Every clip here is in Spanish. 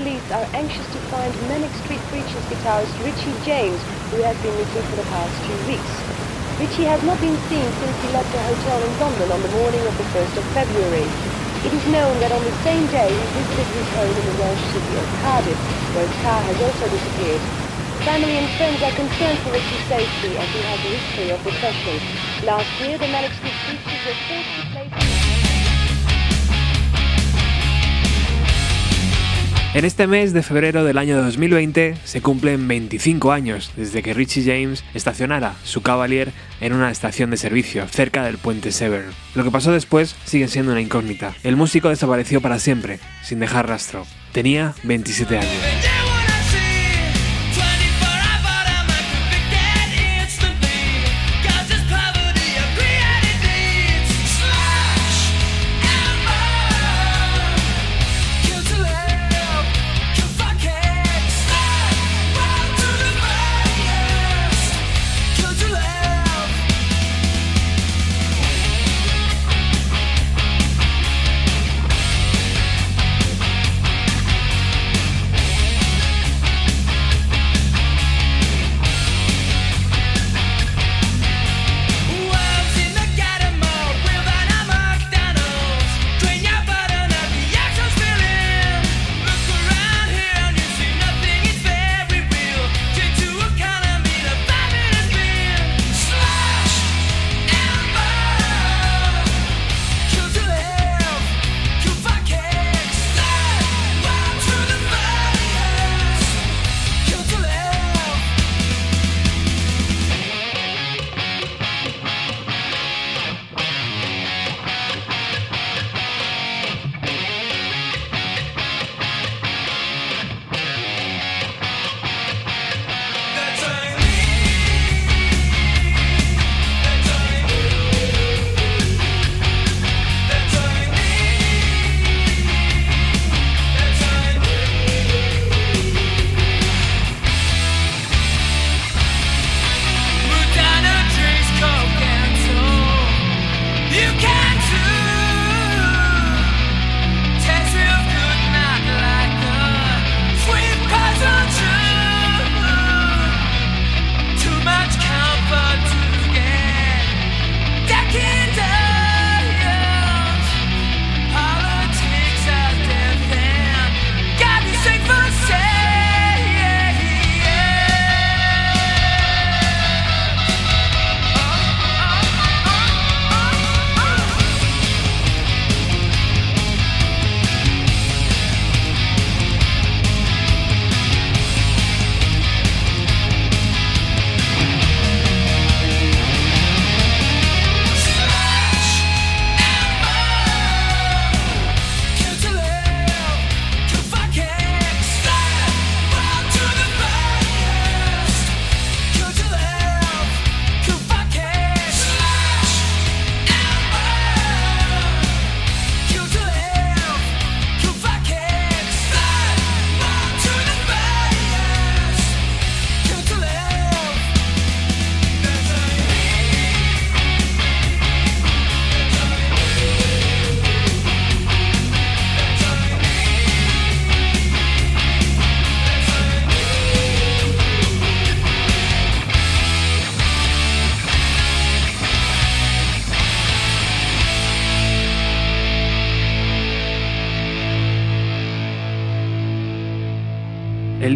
Police are anxious to find Manic Street Preachers guitarist Richie James, who has been missing for the past two weeks. Richie has not been seen since he left a hotel in London on the morning of the 1st of February. It is known that on the same day he visited his home in the Welsh city of Cardiff, where his car has also disappeared. Family and friends are concerned for Richie's safety as he has a history of depression. Last year, the Manic Street Preachers were forced En este mes de febrero del año 2020 se cumplen 25 años desde que Richie James estacionara su Cavalier en una estación de servicio cerca del puente Severn. Lo que pasó después sigue siendo una incógnita. El músico desapareció para siempre, sin dejar rastro. Tenía 27 años.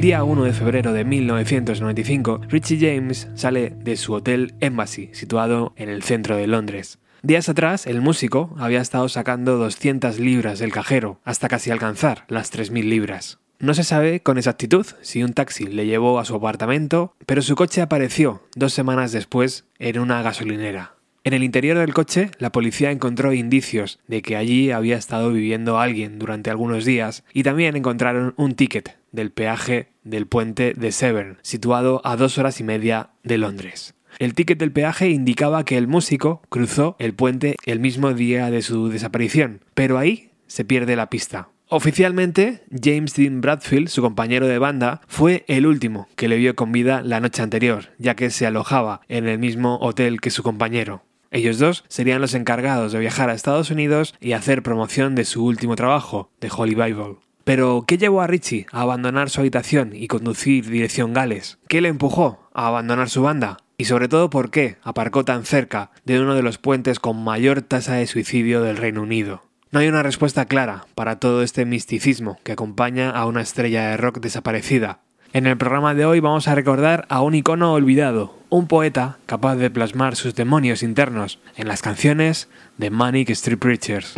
Día 1 de febrero de 1995, Richie James sale de su hotel Embassy, situado en el centro de Londres. Días atrás, el músico había estado sacando 200 libras del cajero, hasta casi alcanzar las 3.000 libras. No se sabe con exactitud si un taxi le llevó a su apartamento, pero su coche apareció dos semanas después en una gasolinera. En el interior del coche, la policía encontró indicios de que allí había estado viviendo alguien durante algunos días y también encontraron un ticket del peaje del puente de Severn, situado a dos horas y media de Londres. El ticket del peaje indicaba que el músico cruzó el puente el mismo día de su desaparición, pero ahí se pierde la pista. Oficialmente, James Dean Bradfield, su compañero de banda, fue el último que le vio con vida la noche anterior, ya que se alojaba en el mismo hotel que su compañero. Ellos dos serían los encargados de viajar a Estados Unidos y hacer promoción de su último trabajo, The Holy Bible. Pero, ¿qué llevó a Richie a abandonar su habitación y conducir dirección Gales? ¿Qué le empujó a abandonar su banda? Y sobre todo, ¿por qué aparcó tan cerca de uno de los puentes con mayor tasa de suicidio del Reino Unido? No hay una respuesta clara para todo este misticismo que acompaña a una estrella de rock desaparecida. En el programa de hoy vamos a recordar a un icono olvidado, un poeta capaz de plasmar sus demonios internos en las canciones de Manic Street Preachers.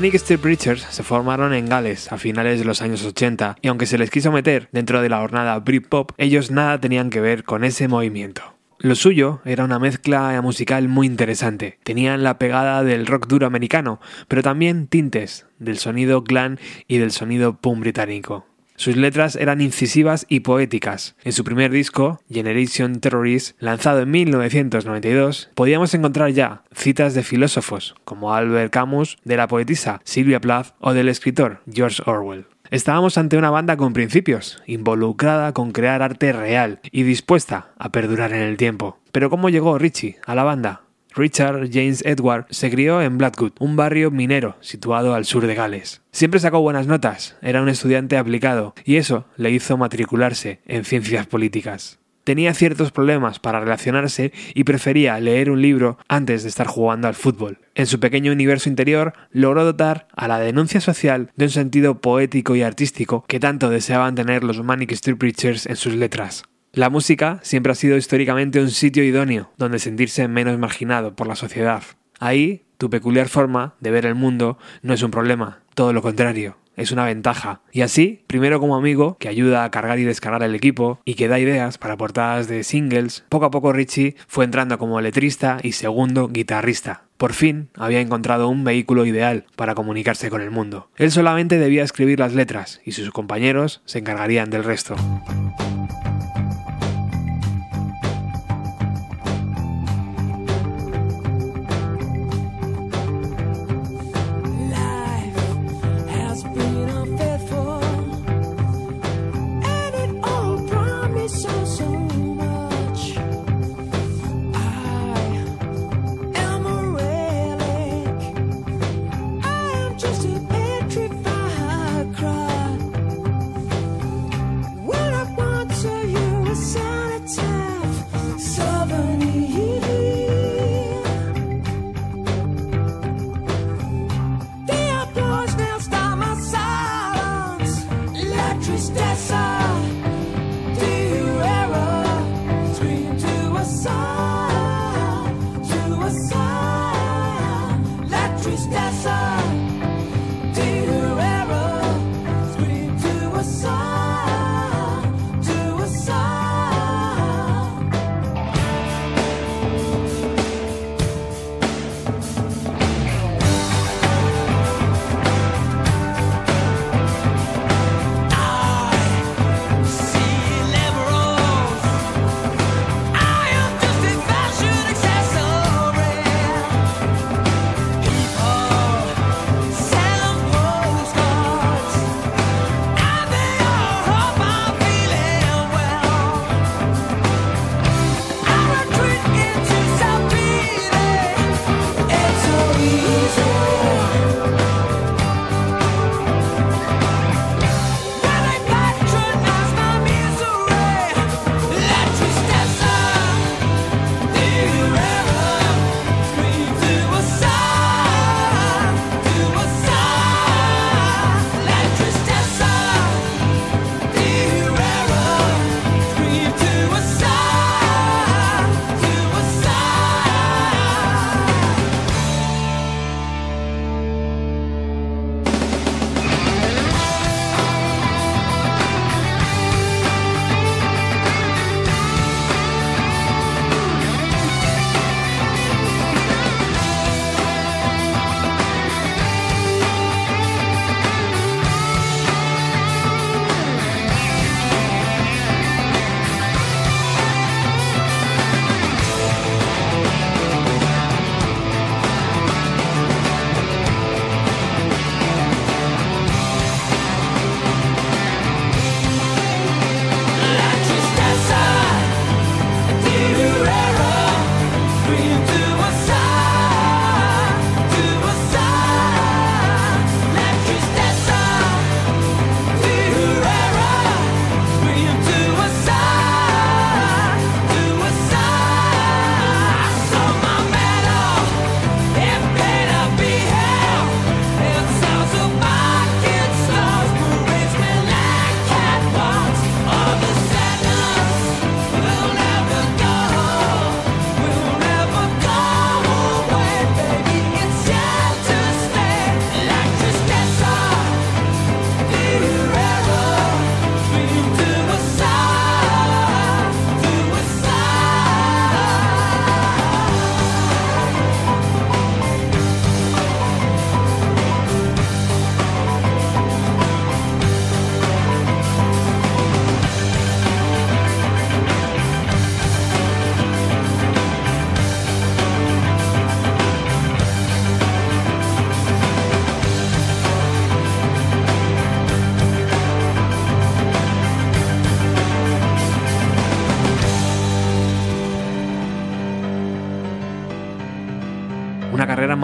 Manic Street se formaron en Gales a finales de los años 80 y aunque se les quiso meter dentro de la jornada Britpop, ellos nada tenían que ver con ese movimiento. Lo suyo era una mezcla musical muy interesante. Tenían la pegada del rock duro americano, pero también tintes del sonido glam y del sonido punk británico. Sus letras eran incisivas y poéticas. En su primer disco, Generation Terrorist, lanzado en 1992, podíamos encontrar ya citas de filósofos como Albert Camus, de la poetisa Sylvia Plath o del escritor George Orwell. Estábamos ante una banda con principios, involucrada con crear arte real y dispuesta a perdurar en el tiempo. Pero ¿cómo llegó Richie a la banda? Richard James Edward se crió en Blackwood, un barrio minero situado al sur de Gales. Siempre sacó buenas notas, era un estudiante aplicado, y eso le hizo matricularse en ciencias políticas. Tenía ciertos problemas para relacionarse y prefería leer un libro antes de estar jugando al fútbol. En su pequeño universo interior logró dotar a la denuncia social de un sentido poético y artístico que tanto deseaban tener los Manic Street Preachers en sus letras. La música siempre ha sido históricamente un sitio idóneo donde sentirse menos marginado por la sociedad. Ahí, tu peculiar forma de ver el mundo no es un problema, todo lo contrario. es una ventaja. Y así, primero como amigo, que ayuda a cargar y descargar el equipo y que da ideas para portadas de singles, poco a poco Richie fue entrando como letrista y segundo guitarrista. Por fin había encontrado un vehículo ideal para comunicarse con el mundo. Él solamente debía escribir las letras y sus compañeros se encargarían del resto. tristeza.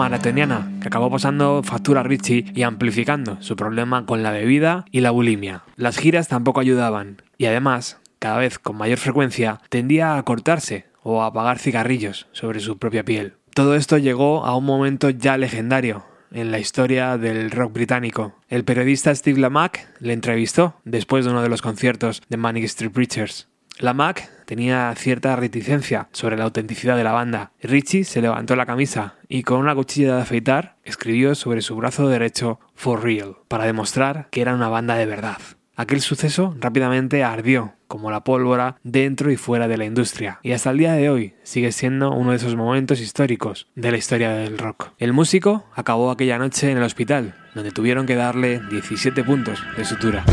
Maratoniana que acabó pasando factura a Richie y amplificando su problema con la bebida y la bulimia. Las giras tampoco ayudaban y además, cada vez con mayor frecuencia, tendía a cortarse o a apagar cigarrillos sobre su propia piel. Todo esto llegó a un momento ya legendario en la historia del rock británico. El periodista Steve Lamack le entrevistó después de uno de los conciertos de Manic Street Preachers. Lamack tenía cierta reticencia sobre la autenticidad de la banda. Richie se levantó la camisa y con una cuchilla de afeitar escribió sobre su brazo derecho For Real, para demostrar que era una banda de verdad. Aquel suceso rápidamente ardió como la pólvora dentro y fuera de la industria, y hasta el día de hoy sigue siendo uno de esos momentos históricos de la historia del rock. El músico acabó aquella noche en el hospital, donde tuvieron que darle 17 puntos de sutura.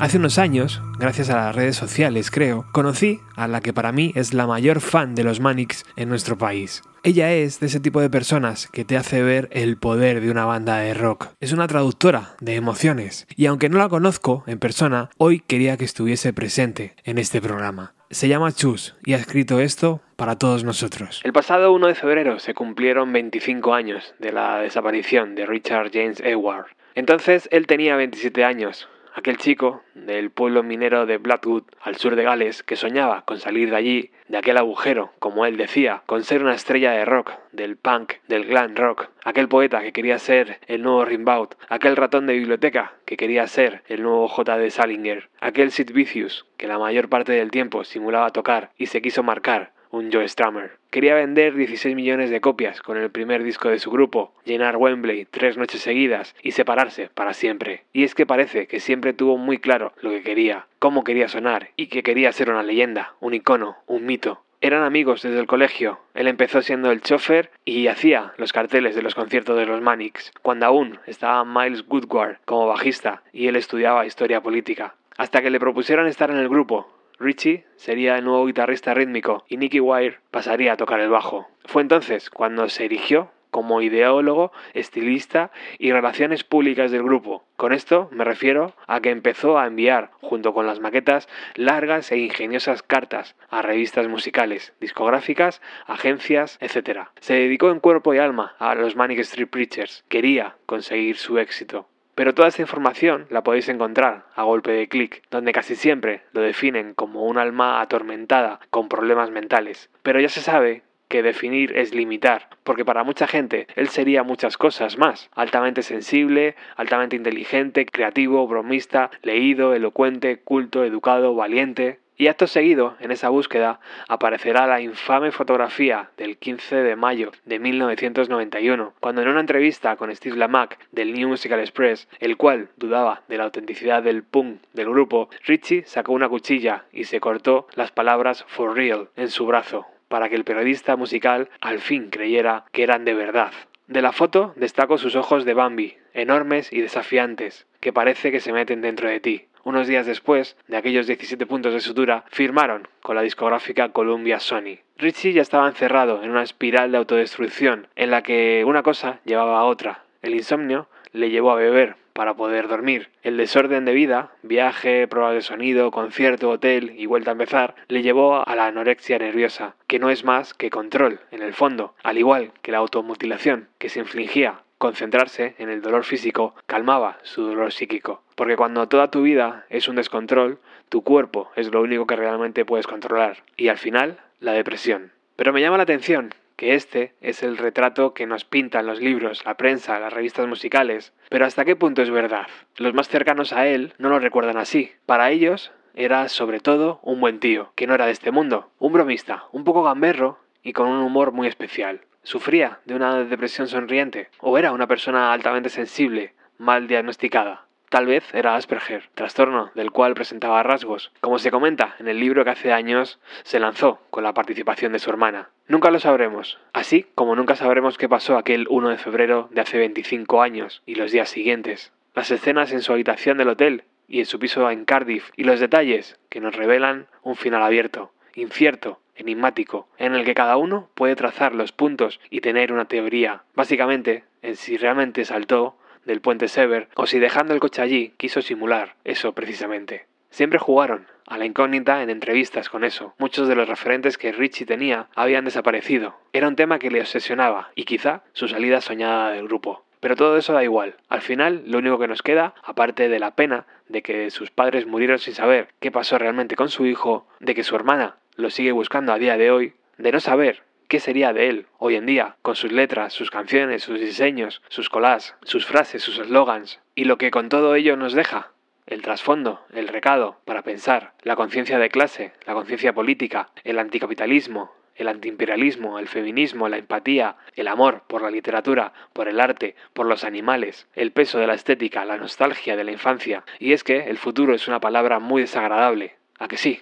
Hace unos años, gracias a las redes sociales creo, conocí a la que para mí es la mayor fan de los Manics en nuestro país. Ella es de ese tipo de personas que te hace ver el poder de una banda de rock. Es una traductora de emociones y aunque no la conozco en persona, hoy quería que estuviese presente en este programa. Se llama Chus y ha escrito esto para todos nosotros. El pasado 1 de febrero se cumplieron 25 años de la desaparición de Richard James Ewart. Entonces él tenía 27 años aquel chico del pueblo minero de Blackwood, al sur de Gales, que soñaba con salir de allí, de aquel agujero, como él decía, con ser una estrella de rock, del punk, del glam rock, aquel poeta que quería ser el nuevo Rimbaud, aquel ratón de biblioteca que quería ser el nuevo J.D. Salinger, aquel Sid Vicious que la mayor parte del tiempo simulaba tocar y se quiso marcar un Joe Strummer. Quería vender 16 millones de copias con el primer disco de su grupo, llenar Wembley tres noches seguidas y separarse para siempre. Y es que parece que siempre tuvo muy claro lo que quería, cómo quería sonar y que quería ser una leyenda, un icono, un mito. Eran amigos desde el colegio. Él empezó siendo el chofer y hacía los carteles de los conciertos de los Manics, cuando aún estaba Miles Woodward como bajista y él estudiaba historia política. Hasta que le propusieron estar en el grupo, Richie sería el nuevo guitarrista rítmico y Nicky Wire pasaría a tocar el bajo. Fue entonces cuando se erigió como ideólogo, estilista y relaciones públicas del grupo. Con esto me refiero a que empezó a enviar, junto con las maquetas, largas e ingeniosas cartas a revistas musicales, discográficas, agencias, etc. Se dedicó en cuerpo y alma a los Manic Street Preachers. Quería conseguir su éxito. Pero toda esta información la podéis encontrar a golpe de clic, donde casi siempre lo definen como un alma atormentada con problemas mentales. Pero ya se sabe que definir es limitar, porque para mucha gente él sería muchas cosas más, altamente sensible, altamente inteligente, creativo, bromista, leído, elocuente, culto, educado, valiente. Y acto seguido, en esa búsqueda, aparecerá la infame fotografía del 15 de mayo de 1991, cuando en una entrevista con Steve Lamack del New Musical Express, el cual dudaba de la autenticidad del punk del grupo, Richie sacó una cuchilla y se cortó las palabras For Real en su brazo, para que el periodista musical al fin creyera que eran de verdad. De la foto destaco sus ojos de Bambi, enormes y desafiantes, que parece que se meten dentro de ti. Unos días después de aquellos 17 puntos de sutura, firmaron con la discográfica Columbia Sony. Richie ya estaba encerrado en una espiral de autodestrucción en la que una cosa llevaba a otra. El insomnio le llevó a beber para poder dormir. El desorden de vida, viaje, prueba de sonido, concierto, hotel y vuelta a empezar, le llevó a la anorexia nerviosa, que no es más que control, en el fondo, al igual que la automutilación que se infligía Concentrarse en el dolor físico calmaba su dolor psíquico, porque cuando toda tu vida es un descontrol, tu cuerpo es lo único que realmente puedes controlar, y al final, la depresión. Pero me llama la atención que este es el retrato que nos pintan los libros, la prensa, las revistas musicales. Pero ¿hasta qué punto es verdad? Los más cercanos a él no lo recuerdan así. Para ellos era sobre todo un buen tío, que no era de este mundo, un bromista, un poco gamberro y con un humor muy especial. ¿Sufría de una depresión sonriente? ¿O era una persona altamente sensible, mal diagnosticada? Tal vez era Asperger, trastorno del cual presentaba rasgos, como se comenta en el libro que hace años se lanzó con la participación de su hermana. Nunca lo sabremos, así como nunca sabremos qué pasó aquel 1 de febrero de hace 25 años y los días siguientes. Las escenas en su habitación del hotel y en su piso en Cardiff y los detalles que nos revelan un final abierto, incierto enigmático, en el que cada uno puede trazar los puntos y tener una teoría, básicamente en si realmente saltó del puente Sever o si dejando el coche allí quiso simular eso precisamente. Siempre jugaron a la incógnita en entrevistas con eso. Muchos de los referentes que Richie tenía habían desaparecido. Era un tema que le obsesionaba y quizá su salida soñada del grupo. Pero todo eso da igual. Al final, lo único que nos queda, aparte de la pena de que sus padres murieron sin saber qué pasó realmente con su hijo, de que su hermana lo sigue buscando a día de hoy, de no saber qué sería de él hoy en día, con sus letras, sus canciones, sus diseños, sus collages, sus frases, sus eslogans, y lo que con todo ello nos deja, el trasfondo, el recado, para pensar, la conciencia de clase, la conciencia política, el anticapitalismo, el antiimperialismo, el feminismo, la empatía, el amor por la literatura, por el arte, por los animales, el peso de la estética, la nostalgia de la infancia. Y es que el futuro es una palabra muy desagradable. ¿A que sí?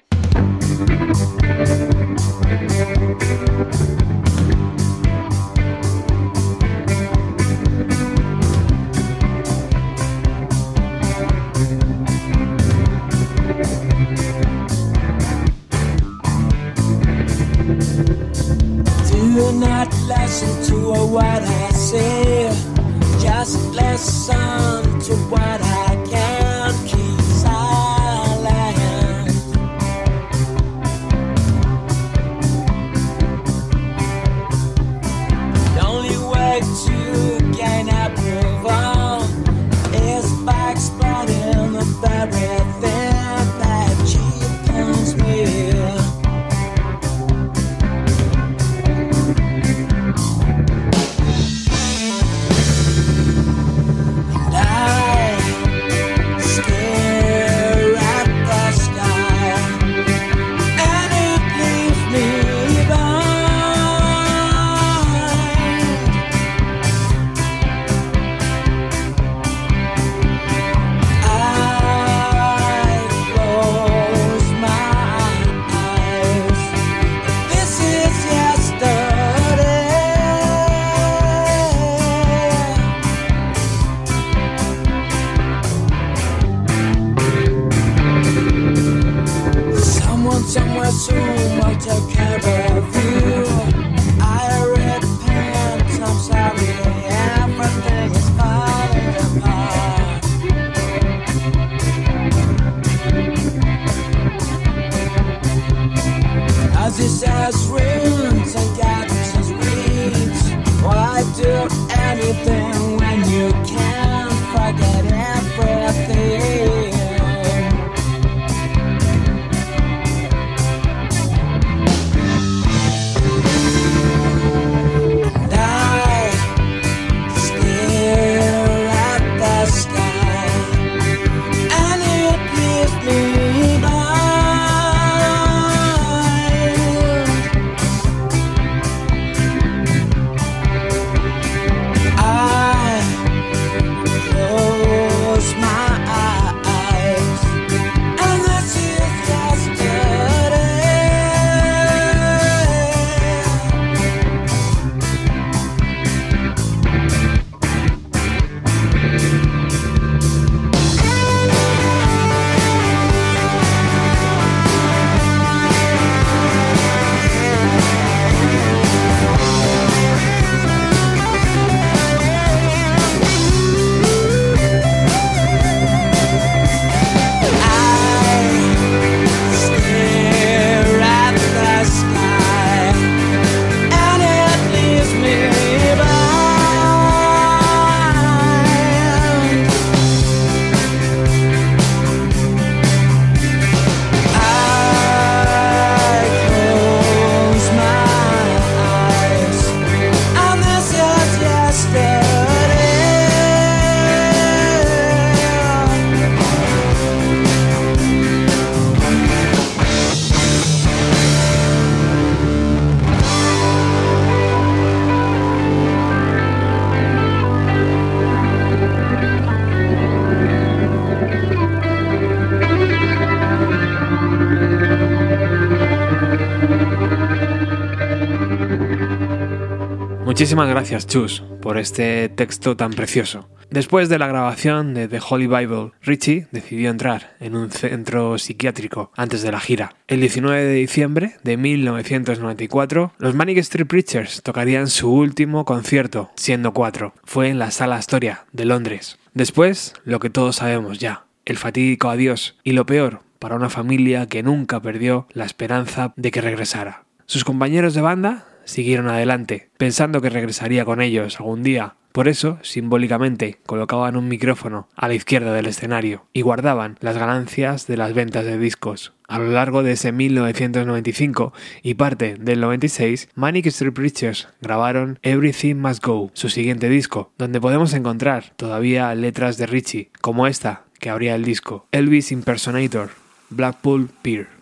Muchísimas gracias, Chus, por este texto tan precioso. Después de la grabación de The Holy Bible, Richie decidió entrar en un centro psiquiátrico antes de la gira. El 19 de diciembre de 1994, los Manic Street Preachers tocarían su último concierto, siendo cuatro. Fue en la Sala Astoria de Londres. Después, lo que todos sabemos ya, el fatídico adiós y lo peor para una familia que nunca perdió la esperanza de que regresara. Sus compañeros de banda siguieron adelante, pensando que regresaría con ellos algún día. Por eso, simbólicamente, colocaban un micrófono a la izquierda del escenario y guardaban las ganancias de las ventas de discos. A lo largo de ese 1995 y parte del 96, Manic Street Preachers grabaron Everything Must Go, su siguiente disco, donde podemos encontrar todavía letras de Richie, como esta que abría el disco, Elvis Impersonator, Blackpool Pier.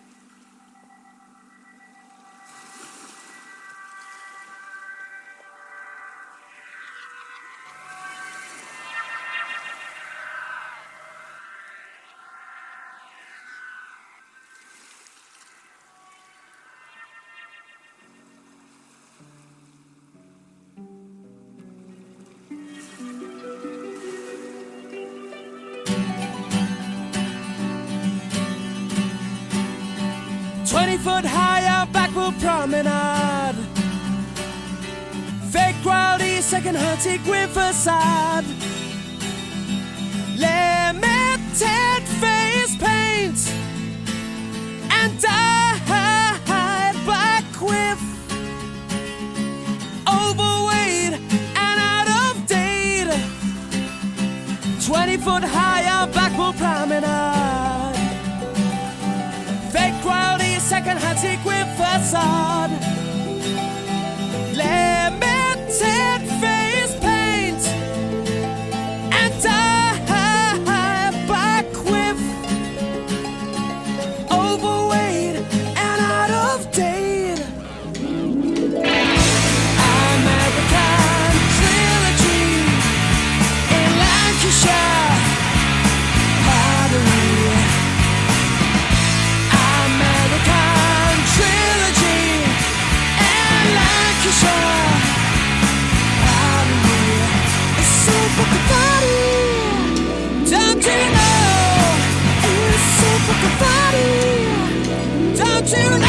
20 foot high up backward promenade. Fake quality, second hand sequin facade. Limited face paint and dyed black quiff. Overweight and out of date. 20 foot high up backward promenade. Take with facade. tonight.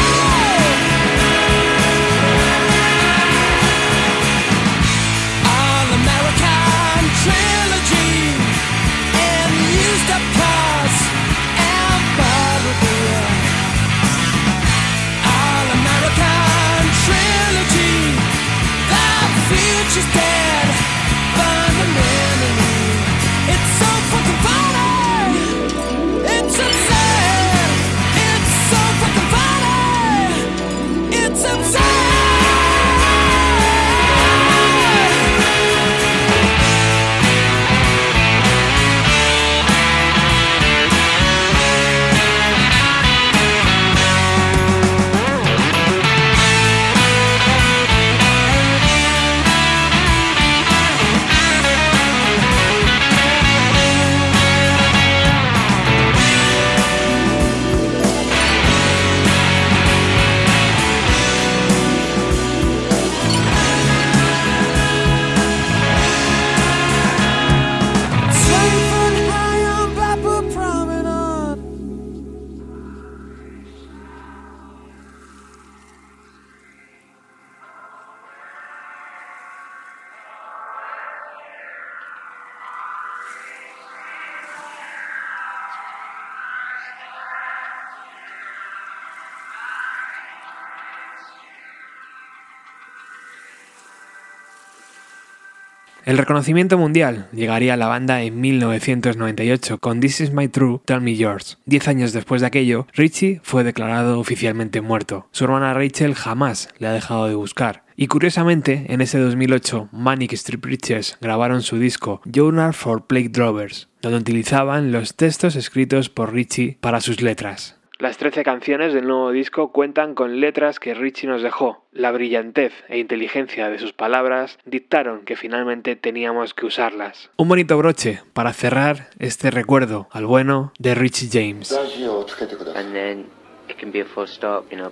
El reconocimiento mundial llegaría a la banda en 1998 con This Is My True, Tell Me Yours. Diez años después de aquello, Richie fue declarado oficialmente muerto. Su hermana Rachel jamás le ha dejado de buscar. Y curiosamente, en ese 2008, Manic Street Preachers grabaron su disco Journal for Plague Drovers, donde utilizaban los textos escritos por Richie para sus letras. Las 13 canciones del nuevo disco cuentan con letras que Richie nos dejó. La brillantez e inteligencia de sus palabras dictaron que finalmente teníamos que usarlas. Un bonito broche para cerrar este recuerdo al bueno de Richie James.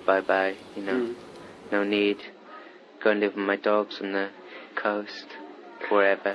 Bye bye, No dogs forever.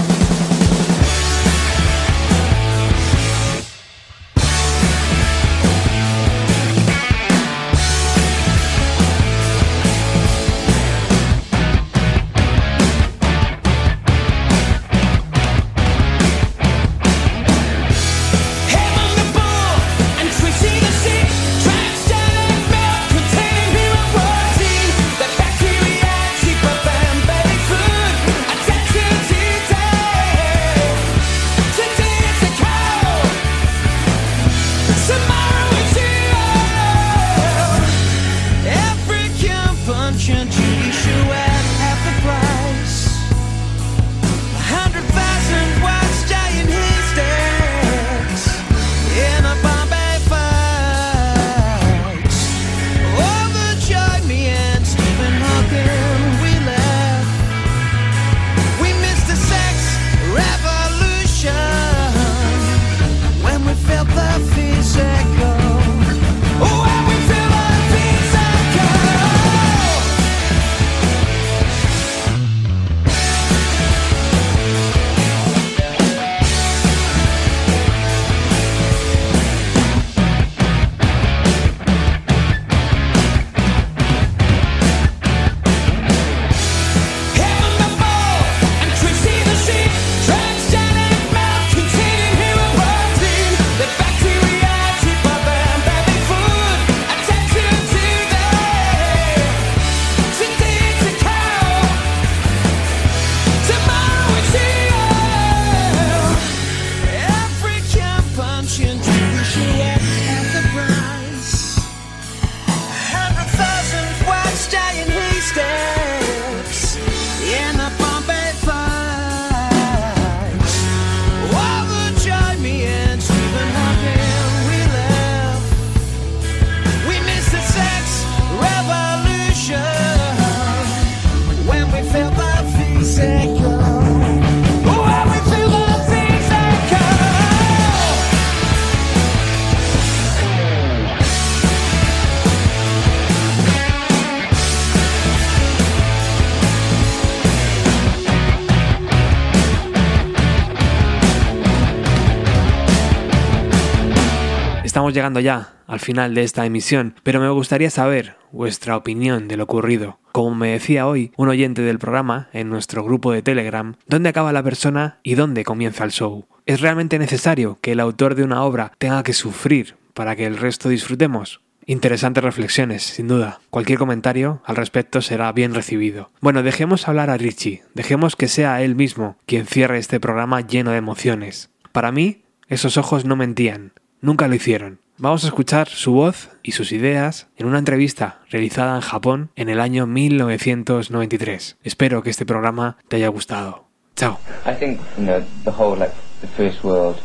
Llegando ya al final de esta emisión, pero me gustaría saber vuestra opinión de lo ocurrido. Como me decía hoy un oyente del programa en nuestro grupo de Telegram, ¿dónde acaba la persona y dónde comienza el show? ¿Es realmente necesario que el autor de una obra tenga que sufrir para que el resto disfrutemos? Interesantes reflexiones, sin duda. Cualquier comentario al respecto será bien recibido. Bueno, dejemos hablar a Richie, dejemos que sea él mismo quien cierre este programa lleno de emociones. Para mí, esos ojos no mentían, nunca lo hicieron. Vamos a escuchar su voz y sus ideas en una entrevista realizada en Japón en el año 1993. Espero que este programa te haya gustado. Chao. I think you know the whole like the first world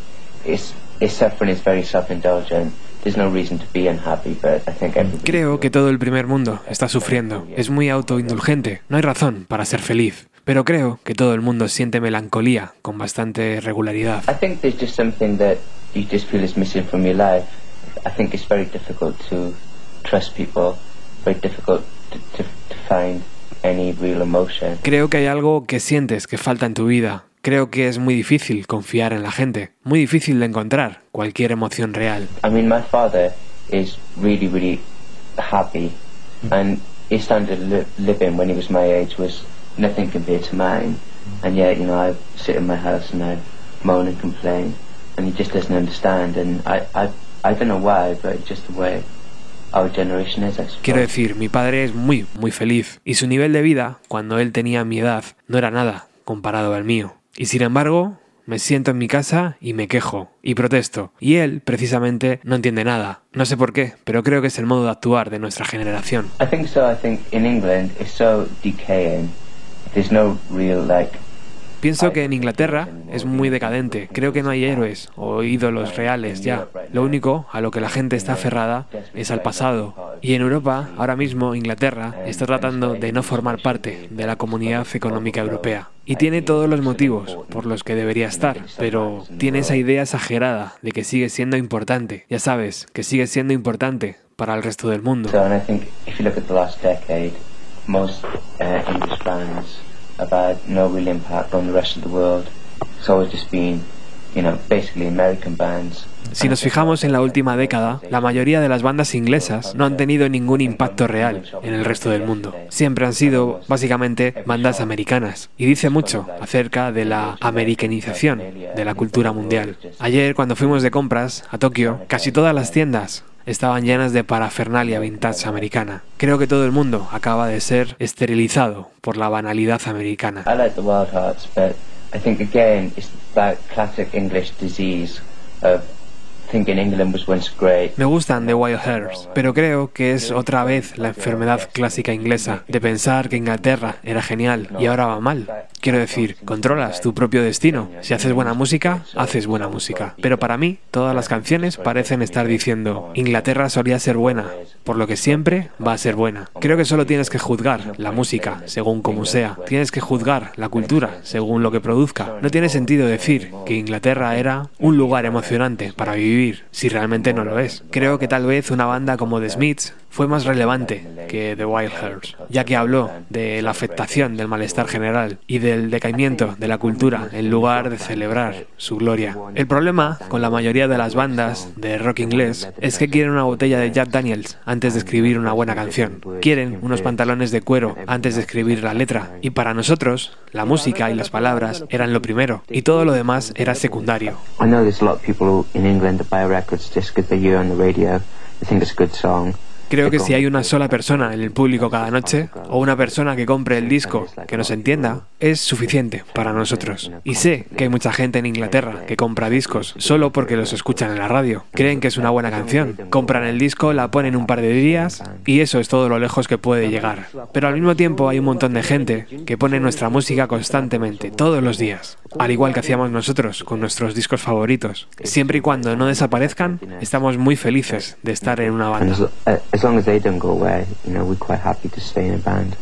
is is suffering is very self-indulgent. There's no reason to be unhappy, but I think everybody. Creo que todo el primer mundo está sufriendo. Es muy autoindulgente. No hay razón para ser feliz. Pero creo que todo el mundo siente melancolía con bastante regularidad. I think there's just something that you just feel is missing from your life. I think it's very difficult to trust people. Very difficult to, to, to find any real emotion. Creo que hay algo que sientes que falta en tu vida. Creo que es muy difícil confiar en la gente. Muy difícil de encontrar cualquier emoción real. I mean, my father is really, really happy, and his standard of li- living when he was my age was nothing compared to mine. And yet, you know, I sit in my house and I moan and complain, and he just doesn't understand. And I, I, I don't know why, but it's just the way our generation is. I suppose. Quiero decir, mi padre es muy, muy feliz. Y su nivel de vida, cuando él tenía mi edad, no era nada comparado al mío. Y sin embargo, me siento en mi casa y me quejo y protesto. Y él, precisamente, no entiende nada. No sé por qué, pero creo que es el modo de actuar de nuestra generación. I think so. I think in England it's so decaying. There's no real like. Pienso que en Inglaterra es muy decadente. Creo que no hay héroes o ídolos reales ya. Lo único a lo que la gente está aferrada es al pasado. Y en Europa, ahora mismo, Inglaterra está tratando de no formar parte de la comunidad económica europea. Y tiene todos los motivos por los que debería estar, pero tiene esa idea exagerada de que sigue siendo importante. Ya sabes, que sigue siendo importante para el resto del mundo. So, no real impact on the rest of the world. It's always just been, you know, basically American bands. Si nos fijamos en la última década, la mayoría de las bandas inglesas no han tenido ningún impacto real en el resto del mundo. Siempre han sido, básicamente, bandas americanas. Y dice mucho acerca de la americanización de la cultura mundial. Ayer, cuando fuimos de compras a Tokio, casi todas las tiendas estaban llenas de parafernalia vintage americana. Creo que todo el mundo acaba de ser esterilizado por la banalidad americana. I like the Wild Hearts, but I think again it's that classic English disease Me gustan The Wild Hearts, pero creo que es otra vez la enfermedad clásica inglesa de pensar que Inglaterra era genial y ahora va mal. Quiero decir, controlas tu propio destino. Si haces buena música, haces buena música. Pero para mí, todas las canciones parecen estar diciendo, Inglaterra solía ser buena, por lo que siempre va a ser buena. Creo que solo tienes que juzgar la música según como sea. Tienes que juzgar la cultura según lo que produzca. No tiene sentido decir que Inglaterra era un lugar emocionante para vivir si realmente no lo es. Creo que tal vez una banda como The Smiths fue más relevante que The Wild Hearts, ya que habló de la afectación del malestar general y del decaimiento de la cultura en lugar de celebrar su gloria. El problema con la mayoría de las bandas de rock inglés es que quieren una botella de Jack Daniels antes de escribir una buena canción. Quieren unos pantalones de cuero antes de escribir la letra. Y para nosotros, la música y las palabras eran lo primero y todo lo demás era secundario. I know there's a lot of people in England that buy records just because they hear on radio, they think it's a good song. Creo que si hay una sola persona en el público cada noche, o una persona que compre el disco que nos entienda, es suficiente para nosotros. Y sé que hay mucha gente en Inglaterra que compra discos solo porque los escuchan en la radio. Creen que es una buena canción, compran el disco, la ponen un par de días y eso es todo lo lejos que puede llegar. Pero al mismo tiempo hay un montón de gente que pone nuestra música constantemente, todos los días, al igual que hacíamos nosotros con nuestros discos favoritos. Siempre y cuando no desaparezcan, estamos muy felices de estar en una And banda. As, long as they don't go away, you know, we're quite happy to stay in a band.